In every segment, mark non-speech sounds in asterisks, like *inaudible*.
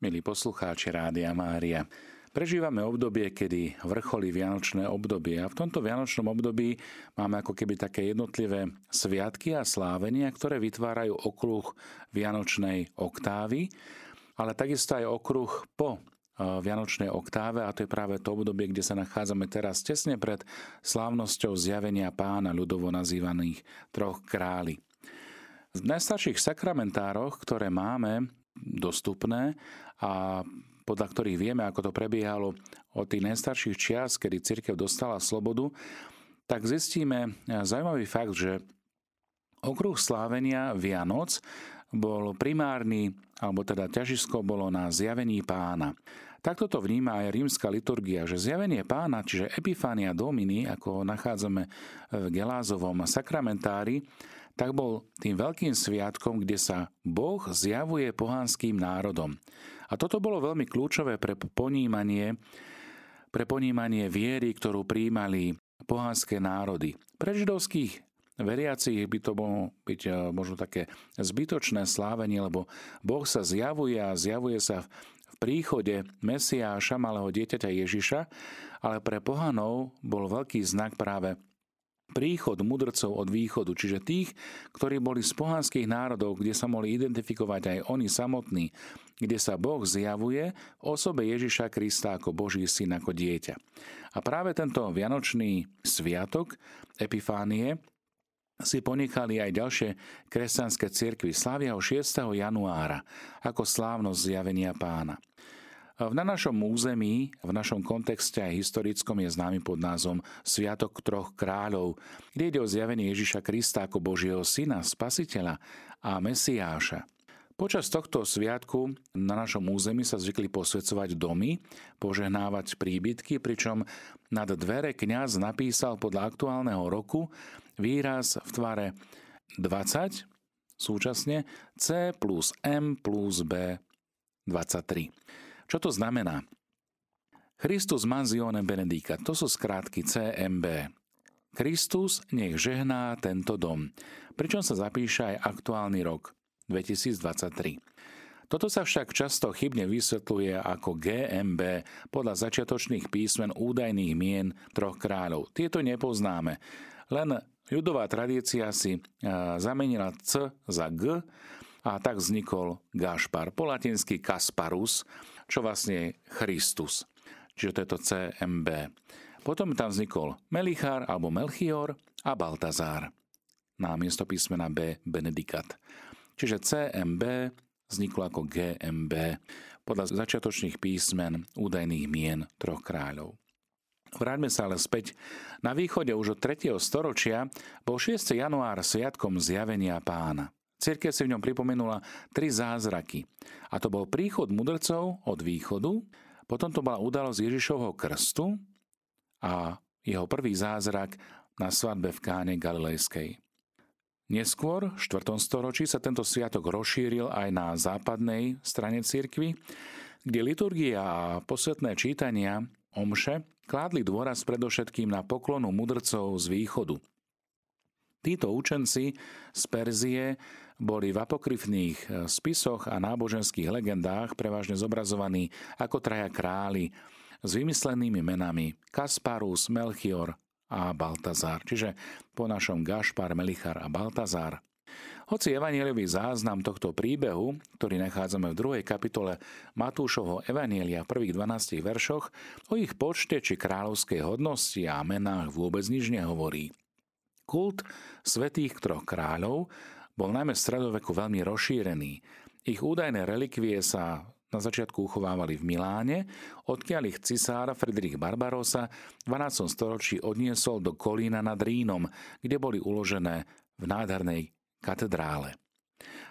milí poslucháči Rádia Mária. Prežívame obdobie, kedy vrcholí Vianočné obdobie a v tomto Vianočnom období máme ako keby také jednotlivé sviatky a slávenia, ktoré vytvárajú okruh Vianočnej oktávy, ale takisto aj okruh po Vianočnej oktáve a to je práve to obdobie, kde sa nachádzame teraz tesne pred slávnosťou zjavenia pána ľudovo nazývaných troch králi. V najstarších sakramentároch, ktoré máme dostupné a podľa ktorých vieme, ako to prebiehalo od tých najstarších čias, kedy církev dostala slobodu, tak zistíme zaujímavý fakt, že okruh slávenia Vianoc bol primárny, alebo teda ťažisko bolo na zjavení pána. Takto to vníma aj rímska liturgia, že zjavenie pána, čiže Epifania Domini, ako ho nachádzame v Gelázovom sakramentári, tak bol tým veľkým sviatkom, kde sa Boh zjavuje pohanským národom. A toto bolo veľmi kľúčové pre ponímanie, pre ponímanie viery, ktorú príjmali pohanské národy. Pre židovských veriacich by to bolo byť e, možno také zbytočné slávenie, lebo Boh sa zjavuje a zjavuje sa v príchode Mesiáša, malého dieťaťa Ježiša, ale pre pohanov bol veľký znak práve príchod mudrcov od východu, čiže tých, ktorí boli z pohanských národov, kde sa mohli identifikovať aj oni samotní, kde sa Boh zjavuje v osobe Ježiša Krista ako Boží syn, ako dieťa. A práve tento vianočný sviatok Epifánie si ponechali aj ďalšie kresťanské cirkvy. Slávia ho 6. januára ako slávnosť zjavenia pána. Na našom území, v našom kontexte aj historickom je známy pod názvom Sviatok troch kráľov, kde ide o zjavenie Ježiša Krista ako Božieho syna, spasiteľa a Mesiáša. Počas tohto sviatku na našom území sa zvykli posvedcovať domy, požehnávať príbytky, pričom nad dvere kňaz napísal podľa aktuálneho roku výraz v tvare 20, súčasne C plus M plus B 23. Čo to znamená? Christus manzione benedica, to sú skrátky CMB. Kristus nech žehná tento dom, pričom sa zapíše aj aktuálny rok 2023. Toto sa však často chybne vysvetľuje ako GMB podľa začiatočných písmen údajných mien troch kráľov. Tieto nepoznáme, len ľudová tradícia si zamenila C za G a tak vznikol Gašpar, po latinsky Kasparus, čo vlastne je Christus. Čiže to je to CMB. Potom tam vznikol Melichár alebo Melchior a Baltazár. Na miesto písmena B Benedikat. Čiže CMB vzniklo ako GMB podľa začiatočných písmen údajných mien troch kráľov. Vráťme sa ale späť. Na východe už od 3. storočia bol 6. január sviatkom zjavenia pána. Cirkev si v ňom pripomenula tri zázraky. A to bol príchod mudrcov od východu, potom to bola udalosť Ježišovho krstu a jeho prvý zázrak na svadbe v Káne Galilejskej. Neskôr, v 4. storočí, sa tento sviatok rozšíril aj na západnej strane cirkvy, kde liturgia a posvetné čítania omše kládli dôraz predovšetkým na poklonu mudrcov z východu. Títo učenci z Perzie boli v apokryfných eh, spisoch a náboženských legendách prevažne zobrazovaní ako traja králi s vymyslenými menami Kasparus, Melchior a Baltazar, čiže po našom Gašpar, Melichar a Baltazar. Hoci evanieliový záznam tohto príbehu, ktorý nachádzame v druhej kapitole Matúšovho evanielia v prvých 12 veršoch, o ich počte či kráľovskej hodnosti a menách vôbec nič nehovorí. Kult svetých troch kráľov bol najmä v stredoveku veľmi rozšírený. Ich údajné relikvie sa na začiatku uchovávali v Miláne, odkiaľ ich cisár Friedrich Barbarossa v 12. storočí odniesol do Kolína nad Rínom, kde boli uložené v nádhernej katedrále.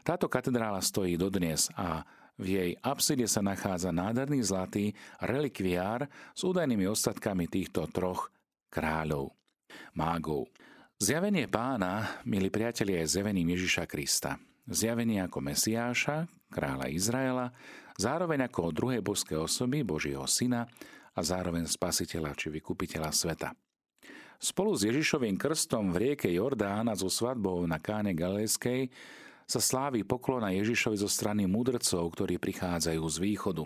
Táto katedrála stojí dodnes a v jej apside sa nachádza nádherný zlatý relikviár s údajnými ostatkami týchto troch kráľov, mágov. Zjavenie pána, milí priatelia, je zjavením Ježiša Krista. Zjavenie ako Mesiáša, kráľa Izraela, zároveň ako druhej božskej osoby, Božieho syna a zároveň spasiteľa či vykupiteľa sveta. Spolu s Ježišovým krstom v rieke Jordán a so svadbou na káne Galilejskej sa slávi poklona Ježišovi zo strany mudrcov, ktorí prichádzajú z východu.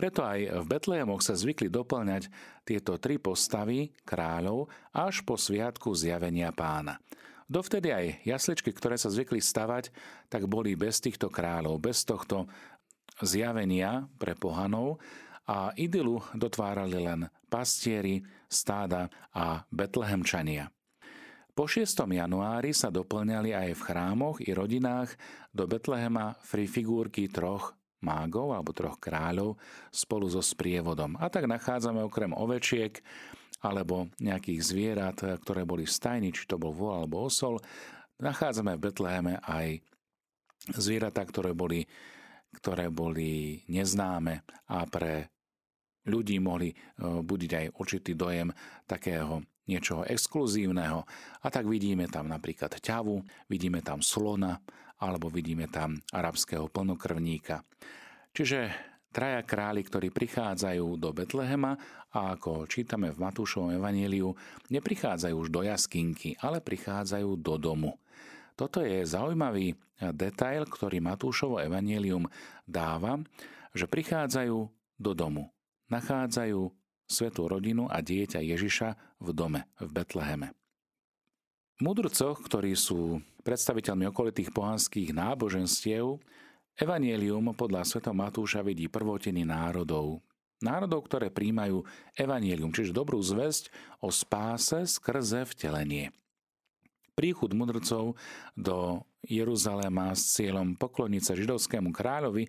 Preto aj v Betlehemoch sa zvykli doplňať tieto tri postavy kráľov až po sviatku zjavenia pána. Dovtedy aj jasličky, ktoré sa zvykli stavať, tak boli bez týchto kráľov, bez tohto zjavenia pre pohanov a idylu dotvárali len pastieri, stáda a betlehemčania. Po 6. januári sa doplňali aj v chrámoch i rodinách do Betlehema free figurky troch mágov alebo troch kráľov spolu so sprievodom. A tak nachádzame okrem ovečiek alebo nejakých zvierat, ktoré boli v stajni, či to bol vol alebo osol, nachádzame v Betleheme aj zvieratá, ktoré boli, ktoré boli neznáme a pre ľudí mohli e, budiť aj určitý dojem takého niečoho exkluzívneho. A tak vidíme tam napríklad ťavu, vidíme tam slona, alebo vidíme tam arabského plnokrvníka. Čiže traja králi, ktorí prichádzajú do Betlehema a ako čítame v Matúšovom evaníliu, neprichádzajú už do jaskinky, ale prichádzajú do domu. Toto je zaujímavý detail, ktorý Matúšovo evanílium dáva, že prichádzajú do domu. Nachádzajú svetú rodinu a dieťa Ježiša v dome, v Betleheme mudrcoch, ktorí sú predstaviteľmi okolitých pohanských náboženstiev, Evangelium podľa Sv. Matúša vidí prvotiny národov. Národov, ktoré príjmajú Evangelium, čiže dobrú zväzť o spáse skrze vtelenie. Príchod mudrcov do Jeruzaléma s cieľom pokloniť sa židovskému kráľovi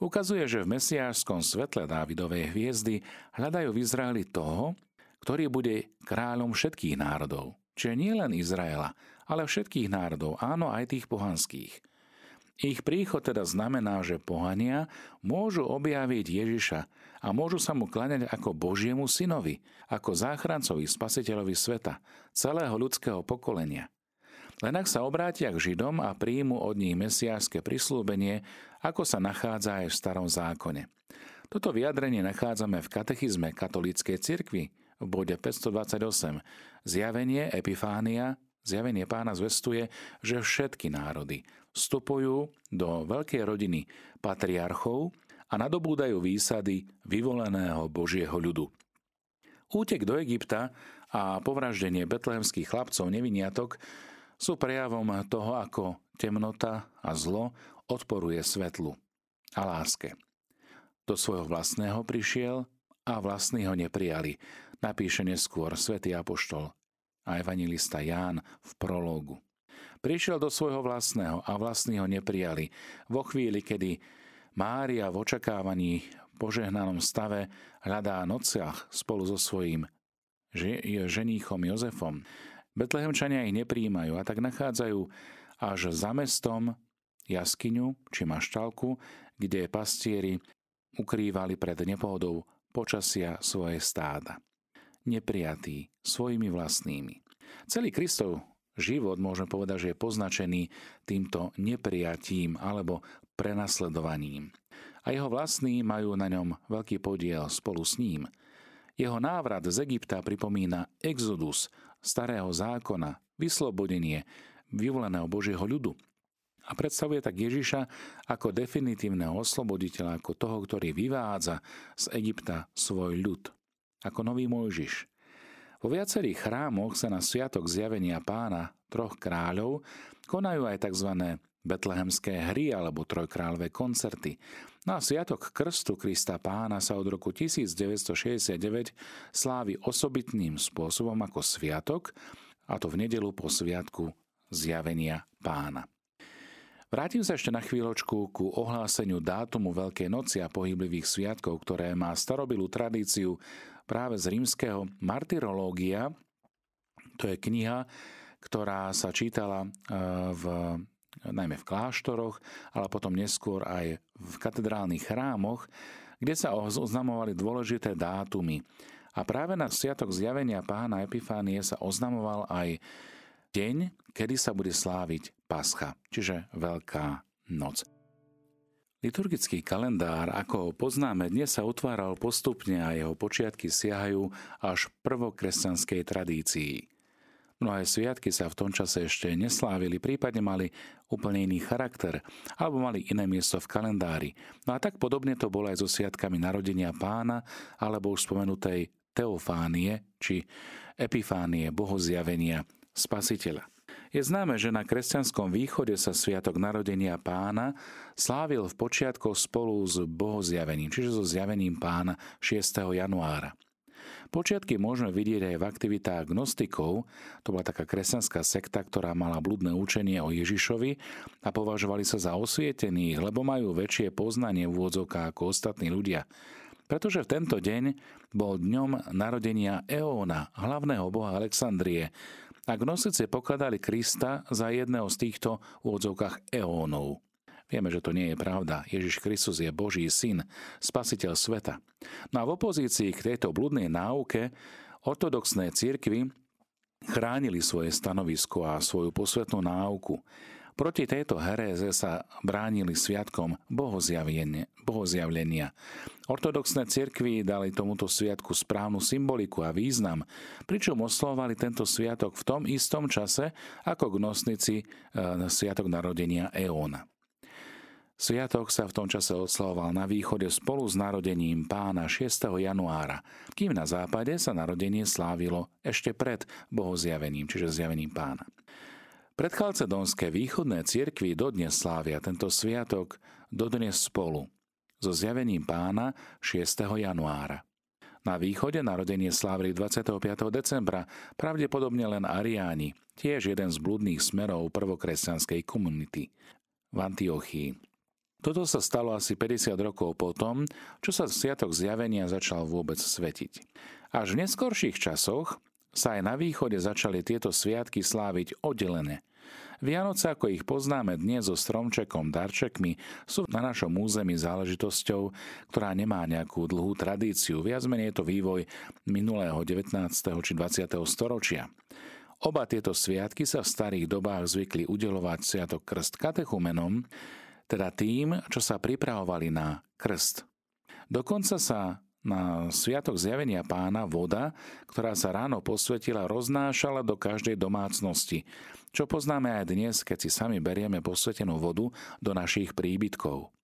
ukazuje, že v mesiášskom svetle Dávidovej hviezdy hľadajú v Izraeli toho, ktorý bude kráľom všetkých národov. Čiže nie len Izraela, ale všetkých národov, áno aj tých pohanských. Ich príchod teda znamená, že pohania môžu objaviť Ježiša a môžu sa mu klaňať ako Božiemu synovi, ako záchrancovi, spasiteľovi sveta, celého ľudského pokolenia. Len ak sa obrátia k Židom a príjmu od nich mesiášske prislúbenie, ako sa nachádza aj v starom zákone. Toto vyjadrenie nachádzame v katechizme katolíckej cirkvi, v bode 528. Zjavenie Epifánia, zjavenie pána zvestuje, že všetky národy vstupujú do veľkej rodiny patriarchov a nadobúdajú výsady vyvoleného Božieho ľudu. Útek do Egypta a povraždenie betlehemských chlapcov neviniatok sú prejavom toho, ako temnota a zlo odporuje svetlu a láske. Do svojho vlastného prišiel a vlastní ho neprijali, napíše neskôr svätý Apoštol a evangelista Ján v prológu. Prišiel do svojho vlastného a vlastní ho neprijali. Vo chvíli, kedy Mária v očakávaní požehnanom stave hľadá nociach spolu so svojím ženíchom Jozefom, Betlehemčania ich nepríjmajú a tak nachádzajú až za mestom jaskyňu či maštalku, kde pastieri ukrývali pred nepohodou počasia svoje stáda neprijatý svojimi vlastnými. Celý Kristov život môžeme povedať, že je poznačený týmto neprijatím alebo prenasledovaním. A jeho vlastní majú na ňom veľký podiel spolu s ním. Jeho návrat z Egypta pripomína exodus starého zákona, vyslobodenie vyvoleného Božieho ľudu. A predstavuje tak Ježiša ako definitívneho osloboditeľa, ako toho, ktorý vyvádza z Egypta svoj ľud ako nový Mojžiš. Vo viacerých chrámoch sa na sviatok zjavenia pána troch kráľov konajú aj tzv. betlehemské hry alebo trojkráľové koncerty. Na sviatok krstu Krista pána sa od roku 1969 slávi osobitným spôsobom ako sviatok, a to v nedelu po sviatku zjavenia pána. Vrátim sa ešte na chvíľočku ku ohláseniu dátumu Veľkej noci a pohyblivých sviatkov, ktoré má starobilú tradíciu práve z rímskeho Martyrológia. To je kniha, ktorá sa čítala e, v, najmä v kláštoroch, ale potom neskôr aj v katedrálnych chrámoch, kde sa oznamovali dôležité dátumy. A práve na Sviatok zjavenia pána Epifánie sa oznamoval aj deň, kedy sa bude sláviť Pascha, čiže Veľká noc. Liturgický kalendár, ako ho poznáme, dnes sa utváral postupne a jeho počiatky siahajú až prvokresťanskej tradícii. Mnohé sviatky sa v tom čase ešte neslávili, prípadne mali úplne iný charakter, alebo mali iné miesto v kalendári. No a tak podobne to bolo aj so sviatkami narodenia pána, alebo už spomenutej teofánie, či epifánie, bohozjavenia, spasiteľa. Je známe, že na kresťanskom východe sa sviatok narodenia pána slávil v počiatkoch spolu s bohozjavením, čiže so zjavením pána 6. januára. Počiatky môžeme vidieť aj v aktivitách gnostikov, to bola taká kresťanská sekta, ktorá mala blúdne učenie o Ježišovi a považovali sa za osvietených, lebo majú väčšie poznanie v úvodzovkách ako ostatní ľudia. Pretože v tento deň bol dňom narodenia Eóna, hlavného boha Alexandrie, a gnosici pokladali Krista za jedného z týchto úvodzovkách eónov. Vieme, že to nie je pravda. Ježiš Kristus je Boží syn, spasiteľ sveta. No a v opozícii k tejto bludnej náuke ortodoxné církvy chránili svoje stanovisko a svoju posvetnú náuku. Proti tejto heréze sa bránili sviatkom bohozjavlenia. Ortodoxné cirkvy dali tomuto sviatku správnu symboliku a význam, pričom oslovali tento sviatok v tom istom čase ako gnosnici e, sviatok narodenia Eóna. Sviatok sa v tom čase oslavoval na východe spolu s narodením pána 6. januára, kým na západe sa narodenie slávilo ešte pred bohozjavením, čiže zjavením pána. Predchalcedonské východné cirkvy dodnes slávia tento sviatok dodnes spolu so zjavením pána 6. januára. Na východe narodenie slávili 25. decembra, pravdepodobne len Ariáni, tiež jeden z blúdnych smerov prvokresťanskej komunity v Antiochii. Toto sa stalo asi 50 rokov potom, čo sa Sviatok zjavenia začal vôbec svetiť. Až v neskorších časoch sa aj na východe začali tieto sviatky sláviť oddelené. Vianoce, ako ich poznáme dnes so stromčekom, darčekmi, sú na našom území záležitosťou, ktorá nemá nejakú dlhú tradíciu. Viac menej je to vývoj minulého 19. či 20. storočia. Oba tieto sviatky sa v starých dobách zvykli udelovať sviatok krst katechumenom, teda tým, čo sa pripravovali na krst. Dokonca sa na sviatok zjavenia pána voda, ktorá sa ráno posvetila, roznášala do každej domácnosti, čo poznáme aj dnes, keď si sami berieme posvetenú vodu do našich príbytkov.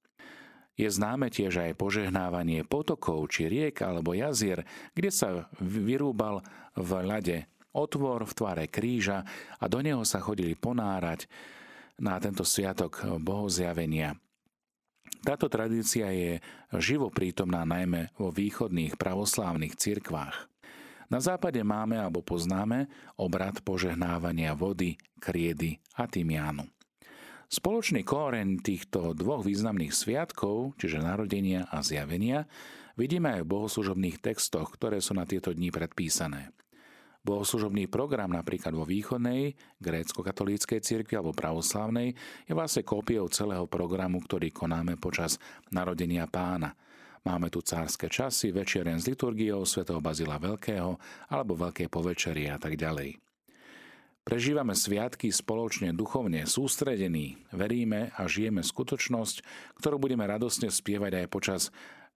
Je známe tiež aj požehnávanie potokov či riek alebo jazier, kde sa vyrúbal v ľade otvor v tvare kríža a do neho sa chodili ponárať na tento sviatok bohozjavenia. Táto tradícia je živo prítomná najmä vo východných pravoslávnych cirkvách. Na západe máme alebo poznáme obrad požehnávania vody, kriedy a tymiánu. Spoločný koreň týchto dvoch významných sviatkov, čiže narodenia a zjavenia, vidíme aj v bohoslužobných textoch, ktoré sú na tieto dni predpísané. Bohoslužobný program napríklad vo východnej grécko-katolíckej cirkvi alebo pravoslávnej je vlastne kópiou celého programu, ktorý konáme počas narodenia pána. Máme tu cárske časy, večeren s liturgiou svätého Bazila Veľkého alebo Veľkej povečerie a tak ďalej. Prežívame sviatky spoločne duchovne sústredení, veríme a žijeme skutočnosť, ktorú budeme radosne spievať aj počas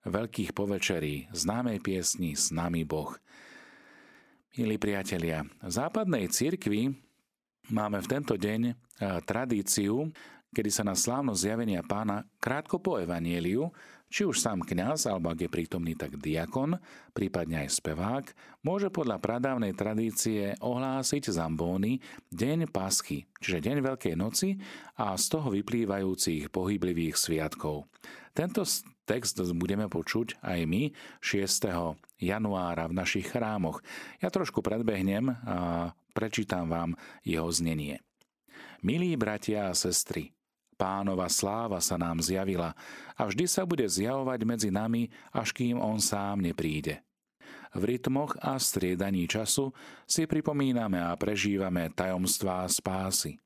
veľkých povečerí, známej piesni S nami Boh – Milí priatelia, v západnej cirkvi máme v tento deň e, tradíciu, kedy sa na slávnosť zjavenia pána krátko po evanieliu, či už sám kňaz, alebo ak je prítomný tak diakon, prípadne aj spevák, môže podľa pradávnej tradície ohlásiť zambóny deň paschy, čiže deň Veľkej noci a z toho vyplývajúcich pohyblivých sviatkov. Tento text budeme počuť aj my 6 januára v našich chrámoch. Ja trošku predbehnem a prečítam vám jeho znenie. Milí bratia a sestry, Pánova sláva sa nám zjavila a vždy sa bude zjavovať medzi nami, až kým on sám nepríde. V rytmoch a striedaní času si pripomíname a prežívame tajomstvá spásy.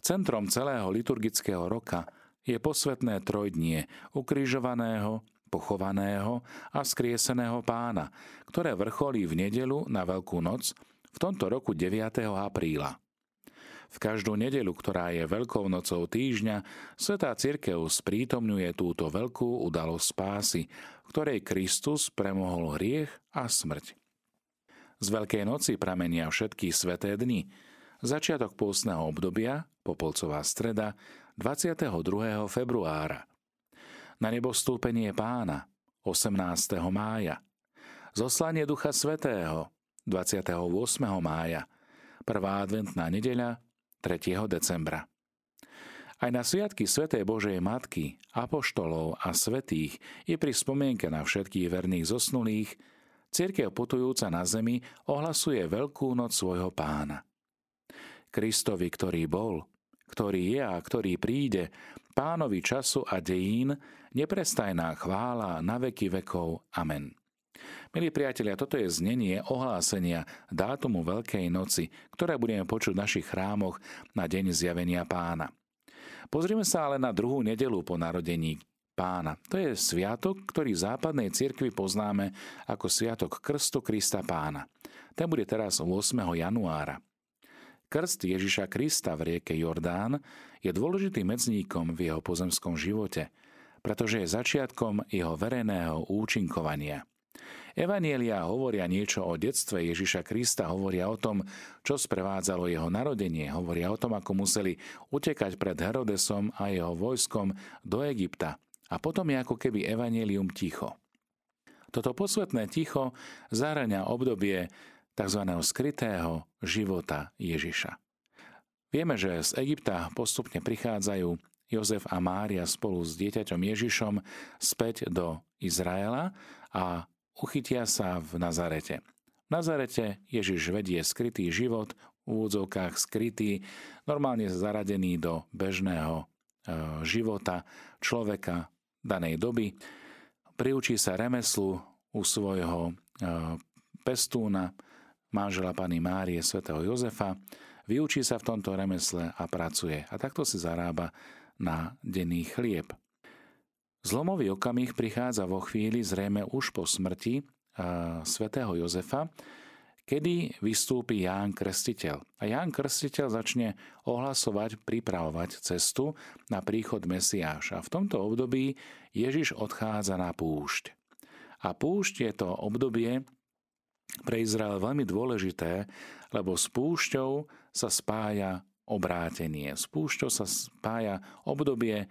Centrom celého liturgického roka je posvetné trojdnie ukrižovaného, pochovaného a skrieseného pána, ktoré vrcholí v nedelu na Veľkú noc v tomto roku 9. apríla. V každú nedelu, ktorá je Veľkou nocou týždňa, Svetá Cirkev sprítomňuje túto veľkú udalosť spásy, ktorej Kristus premohol hriech a smrť. Z Veľkej noci pramenia všetky sveté dni. Začiatok pôstneho obdobia, Popolcová streda, 22. februára. Na nebo stúpenie pána, 18. mája. Zoslanie Ducha Svetého, 28. mája. Prvá adventná nedeľa, 3. decembra. Aj na sviatky Svetej Božej Matky, Apoštolov a Svetých je pri spomienke na všetkých verných zosnulých Církev putujúca na zemi ohlasuje Veľkú noc svojho pána. Kristovi, ktorý bol, ktorý je a ktorý príde, pánovi času a dejín, neprestajná chvála na veky vekov. Amen. Milí priatelia, toto je znenie ohlásenia dátumu Veľkej noci, ktoré budeme počuť v našich chrámoch na deň zjavenia pána. Pozrime sa ale na druhú nedelu po narodení pána. To je sviatok, ktorý v západnej cirkvi poznáme ako Sviatok Krstu Krista pána. Ten bude teraz 8. januára. Krst Ježiša Krista v rieke Jordán je dôležitým medzníkom v jeho pozemskom živote, pretože je začiatkom jeho verejného účinkovania. Evanielia hovoria niečo o detstve Ježiša Krista, hovoria o tom, čo sprevádzalo jeho narodenie, hovoria o tom, ako museli utekať pred Herodesom a jeho vojskom do Egypta. A potom je ako keby Evangelium ticho. Toto posvetné ticho zahrania obdobie tzv. skrytého života Ježiša. Vieme, že z Egypta postupne prichádzajú Jozef a Mária spolu s dieťaťom Ježišom späť do Izraela a uchytia sa v Nazarete. V Nazarete Ježiš vedie skrytý život, v úvodzovkách skrytý, normálne zaradený do bežného e, života človeka danej doby. Priučí sa remeslu u svojho e, pestúna, manžela pani Márie svätého Jozefa, vyučí sa v tomto remesle a pracuje. A takto si zarába na denný chlieb. Zlomový okamih prichádza vo chvíli zrejme už po smrti svätého Jozefa, kedy vystúpi Ján Krstiteľ. A Ján Krstiteľ začne ohlasovať, pripravovať cestu na príchod Mesiáša. V tomto období Ježiš odchádza na púšť. A púšť je to obdobie pre Izrael veľmi dôležité, lebo s púšťou sa spája obrátenie. S púšťou sa spája obdobie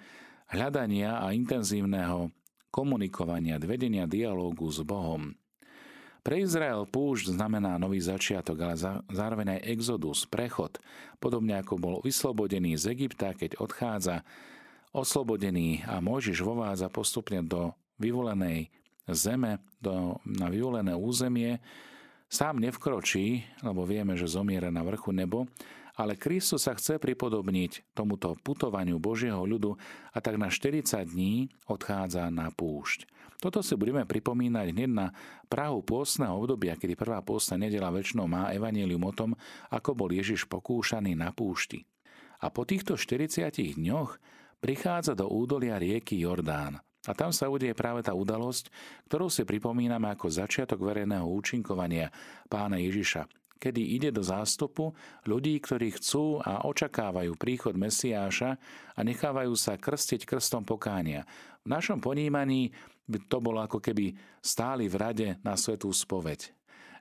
hľadania a intenzívneho komunikovania, vedenia dialógu s Bohom. Pre Izrael púšť znamená nový začiatok, ale zároveň aj exodus, prechod, podobne ako bol vyslobodený z Egypta, keď odchádza oslobodený a Mojžiš vovádza postupne do vyvolenej zeme, do, na vyvolené územie, sám nevkročí, lebo vieme, že zomiera na vrchu nebo, ale Kristus sa chce pripodobniť tomuto putovaniu Božieho ľudu a tak na 40 dní odchádza na púšť. Toto si budeme pripomínať hneď na Prahu pôstneho obdobia, kedy prvá pôstna nedela väčšinou má evanílium o tom, ako bol Ježiš pokúšaný na púšti. A po týchto 40 dňoch prichádza do údolia rieky Jordán. A tam sa udie práve tá udalosť, ktorú si pripomíname ako začiatok verejného účinkovania pána Ježiša kedy ide do zástupu ľudí, ktorí chcú a očakávajú príchod Mesiáša a nechávajú sa krstiť krstom pokánia. V našom ponímaní by to bolo ako keby stáli v rade na svetú spoveď.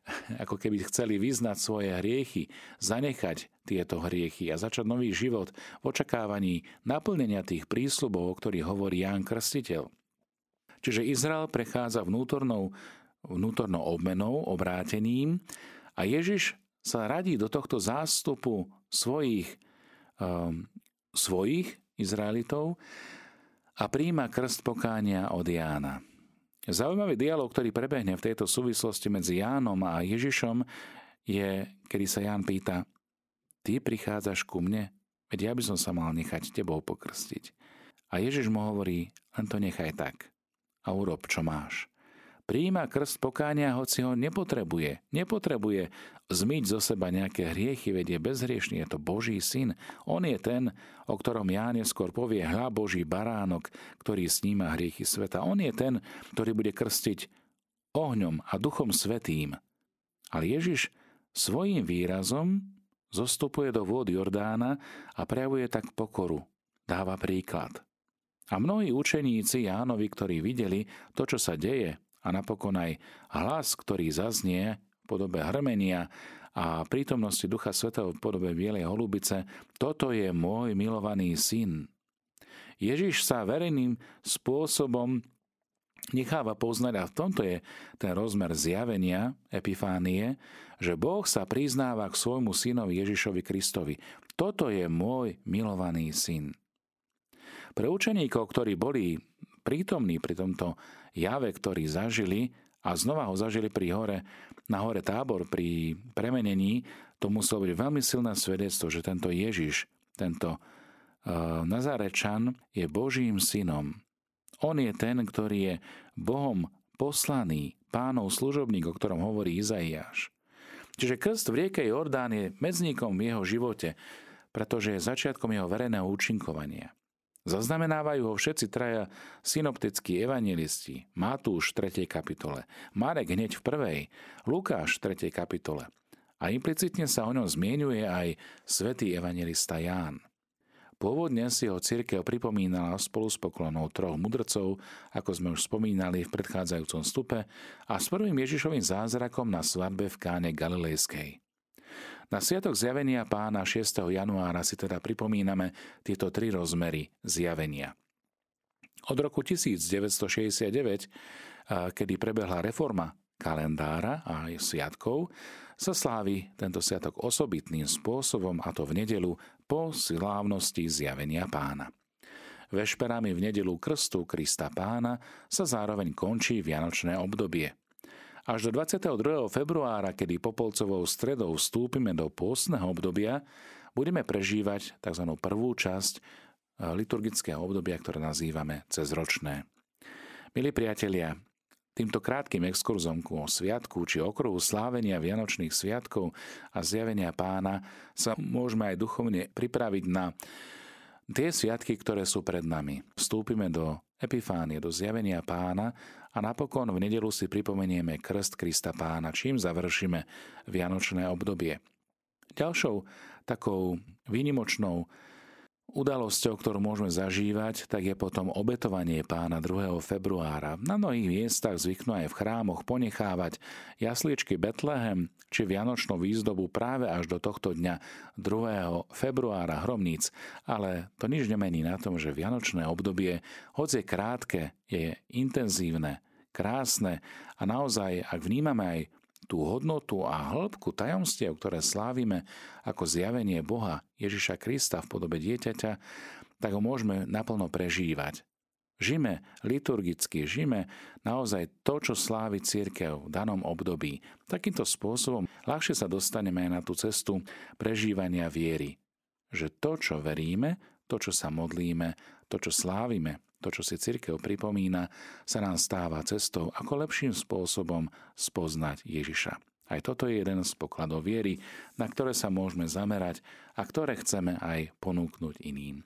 *laughs* Ako keby chceli vyznať svoje hriechy, zanechať tieto hriechy a začať nový život v očakávaní naplnenia tých prísľubov, o ktorých hovorí Ján Krstiteľ. Čiže Izrael prechádza vnútornou, vnútornou obmenou, obrátením a Ježiš sa radí do tohto zástupu svojich, um, svojich Izraelitov a príjma krst pokánia od Jána. Zaujímavý dialog, ktorý prebehne v tejto súvislosti medzi Jánom a Ježišom, je, kedy sa Ján pýta, ty prichádzaš ku mne, veď ja by som sa mal nechať tebou pokrstiť. A Ježiš mu hovorí, len to nechaj tak a urob, čo máš. Príjima krst pokánia, hoci ho nepotrebuje. Nepotrebuje zmyť zo seba nejaké hriechy, veď je bezhriešný, je to Boží syn. On je ten, o ktorom ja neskôr povie hľa Boží baránok, ktorý sníma hriechy sveta. On je ten, ktorý bude krstiť ohňom a duchom svetým. Ale Ježiš svojím výrazom zostupuje do vôd Jordána a prejavuje tak pokoru. Dáva príklad. A mnohí učeníci Jánovi, ktorí videli to, čo sa deje, a napokon aj hlas, ktorý zaznie v podobe hrmenia a prítomnosti Ducha Svetého v podobe bielej holubice, toto je môj milovaný syn. Ježiš sa verejným spôsobom necháva poznať, a v tomto je ten rozmer zjavenia, epifánie, že Boh sa priznáva k svojmu synovi Ježišovi Kristovi. Toto je môj milovaný syn. Pre učeníkov, ktorí boli prítomní pri tomto jave, ktorý zažili a znova ho zažili pri hore, na hore tábor pri premenení, to muselo byť veľmi silné svedectvo, že tento Ježiš, tento uh, Nazarečan je Božím synom. On je ten, ktorý je Bohom poslaný, pánov služobník, o ktorom hovorí Izaiáš. Čiže krst v rieke Jordán je medzníkom v jeho živote, pretože je začiatkom jeho verejného účinkovania. Zaznamenávajú ho všetci traja synoptickí evangelisti, Matúš v 3. kapitole, Marek hneď v 1., Lukáš v 3. kapitole. A implicitne sa o ňom zmienuje aj svätý evangelista Ján. Pôvodne si ho církev pripomínala spolu s poklonou troch mudrcov, ako sme už spomínali v predchádzajúcom stupe, a s prvým Ježišovým zázrakom na svadbe v káne Galilejskej. Na Sviatok zjavenia pána 6. januára si teda pripomíname tieto tri rozmery zjavenia. Od roku 1969, kedy prebehla reforma kalendára a sviatkov, sa slávi tento sviatok osobitným spôsobom a to v nedelu po slávnosti zjavenia pána. Vešperami v nedelu krstu Krista pána sa zároveň končí Vianočné obdobie – až do 22. februára, kedy Popolcovou stredou vstúpime do pôstneho obdobia, budeme prežívať tzv. prvú časť eh, liturgického obdobia, ktoré nazývame cezročné. Milí priatelia, týmto krátkým exkurzom o sviatku či okruhu slávenia Vianočných sviatkov a zjavenia pána sa môžeme aj duchovne pripraviť na tie sviatky, ktoré sú pred nami. Vstúpime do Epifánie, do zjavenia pána a napokon v nedelu si pripomenieme krst Krista pána, čím završíme vianočné obdobie. Ďalšou takou výnimočnou Udalosťou, ktorú môžeme zažívať, tak je potom obetovanie pána 2. februára. Na mnohých miestach zvyknú aj v chrámoch ponechávať jasličky Betlehem či Vianočnú výzdobu práve až do tohto dňa 2. februára hromníc, ale to nič nemení na tom, že Vianočné obdobie, hoď je krátke, je intenzívne, krásne a naozaj, ak vnímame aj tú hodnotu a hĺbku tajomstiev, ktoré slávime ako zjavenie Boha Ježiša Krista v podobe dieťaťa, tak ho môžeme naplno prežívať. Žime liturgicky, žime naozaj to, čo slávi církev v danom období. Takýmto spôsobom ľahšie sa dostaneme aj na tú cestu prežívania viery. Že to, čo veríme, to, čo sa modlíme, to, čo slávime, to, čo si církev pripomína, sa nám stáva cestou, ako lepším spôsobom spoznať Ježiša. Aj toto je jeden z pokladov viery, na ktoré sa môžeme zamerať a ktoré chceme aj ponúknuť iným.